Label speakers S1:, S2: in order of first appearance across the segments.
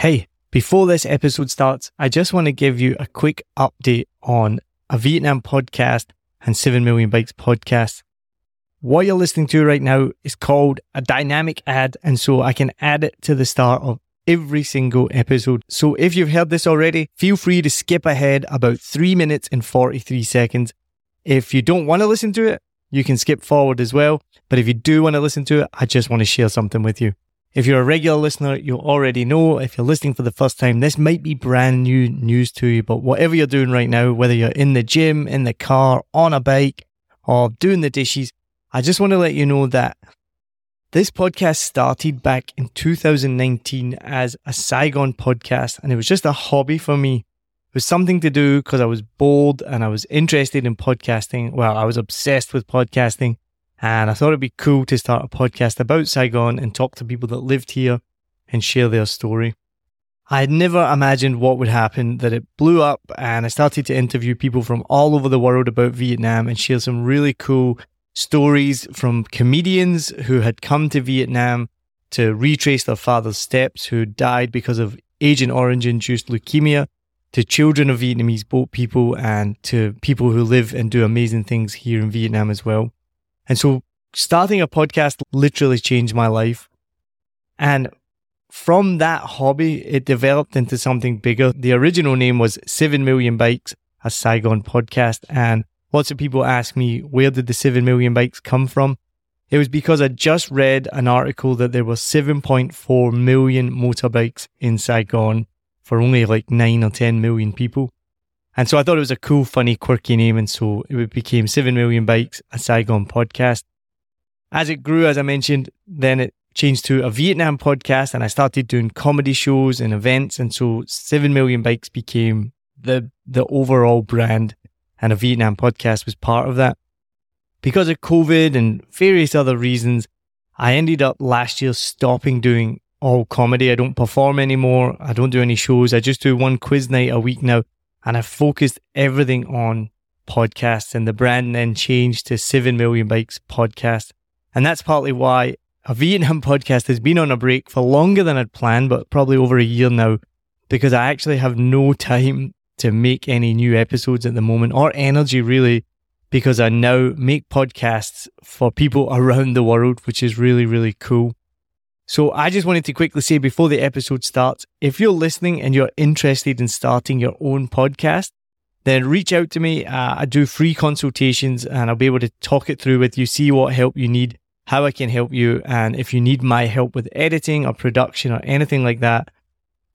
S1: Hey, before this episode starts, I just want to give you a quick update on a Vietnam podcast and 7 Million Bikes podcast. What you're listening to right now is called a dynamic ad, and so I can add it to the start of every single episode. So if you've heard this already, feel free to skip ahead about 3 minutes and 43 seconds. If you don't want to listen to it, you can skip forward as well. But if you do want to listen to it, I just want to share something with you. If you're a regular listener, you already know. If you're listening for the first time, this might be brand new news to you. But whatever you're doing right now, whether you're in the gym, in the car, on a bike, or doing the dishes, I just want to let you know that this podcast started back in 2019 as a Saigon podcast, and it was just a hobby for me. It was something to do because I was bored and I was interested in podcasting. Well, I was obsessed with podcasting. And I thought it'd be cool to start a podcast about Saigon and talk to people that lived here and share their story. I had never imagined what would happen, that it blew up and I started to interview people from all over the world about Vietnam and share some really cool stories from comedians who had come to Vietnam to retrace their father's steps, who died because of Agent Orange induced leukemia, to children of Vietnamese boat people and to people who live and do amazing things here in Vietnam as well. And so starting a podcast literally changed my life. And from that hobby, it developed into something bigger. The original name was 7 Million Bikes, a Saigon podcast. And lots of people ask me, where did the 7 million bikes come from? It was because I just read an article that there were 7.4 million motorbikes in Saigon for only like 9 or 10 million people. And so I thought it was a cool, funny, quirky name. And so it became 7 Million Bikes, a Saigon podcast. As it grew, as I mentioned, then it changed to a Vietnam podcast and I started doing comedy shows and events. And so 7 Million Bikes became the, the overall brand and a Vietnam podcast was part of that. Because of COVID and various other reasons, I ended up last year stopping doing all comedy. I don't perform anymore. I don't do any shows. I just do one quiz night a week now and I focused everything on podcasts and the brand then changed to 7 Million Bikes podcast. And that's partly why a Vietnam podcast has been on a break for longer than I'd planned, but probably over a year now, because I actually have no time to make any new episodes at the moment or energy really, because I now make podcasts for people around the world, which is really, really cool. So I just wanted to quickly say before the episode starts, if you're listening and you're interested in starting your own podcast, then reach out to me. Uh, I do free consultations and I'll be able to talk it through with you, see what help you need, how I can help you. And if you need my help with editing or production or anything like that,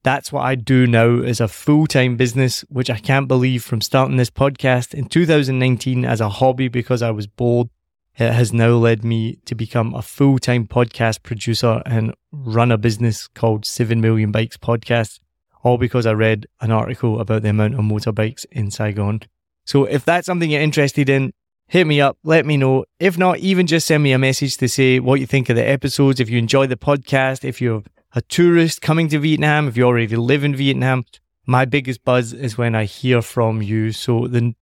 S1: that's what I do now as a full time business, which I can't believe from starting this podcast in 2019 as a hobby because I was bored it has now led me to become a full time podcast producer and run a business called 7 Million Bikes Podcast, all because I read an article about the amount of motorbikes in Saigon. So if that's something you're interested in, hit me up, let me know. If not, even just send me a message to say what you think of the episodes, if you enjoy the podcast, if you're a tourist coming to Vietnam, if you already live in Vietnam. My biggest buzz is when I hear from you. So then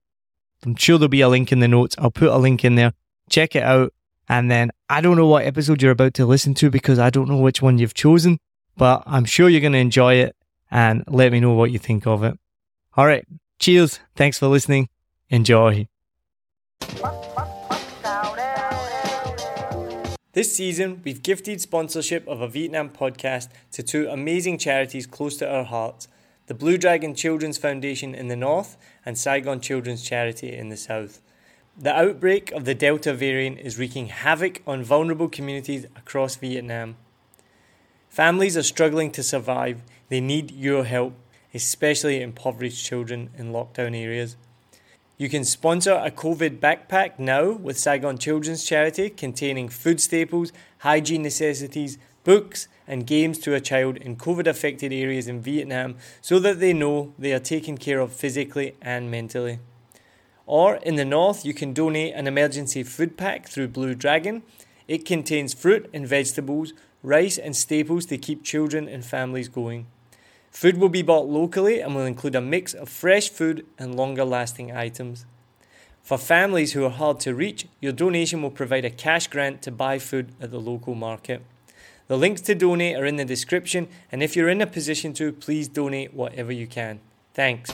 S1: I'm sure there'll be a link in the notes. I'll put a link in there check it out. And then I don't know what episode you're about to listen to because I don't know which one you've chosen, but I'm sure you're going to enjoy it and let me know what you think of it. All right. Cheers. Thanks for listening. Enjoy. This season, we've gifted sponsorship of a Vietnam podcast to two amazing charities close to our hearts the Blue Dragon Children's Foundation in the north and Saigon Children's Charity in the south. The outbreak of the Delta variant is wreaking havoc on vulnerable communities across Vietnam. Families are struggling to survive. They need your help, especially impoverished children in lockdown areas. You can sponsor a COVID backpack now with Saigon Children's Charity containing food staples, hygiene necessities, books, and games to a child in COVID affected areas in Vietnam so that they know they are taken care of physically and mentally. Or in the north, you can donate an emergency food pack through Blue Dragon. It contains fruit and vegetables, rice and staples to keep children and families going. Food will be bought locally and will include a mix of fresh food and longer lasting items. For families who are hard to reach, your donation will provide a cash grant to buy food at the local market. The links to donate are in the description, and if you're in a position to, please donate whatever you can. Thanks.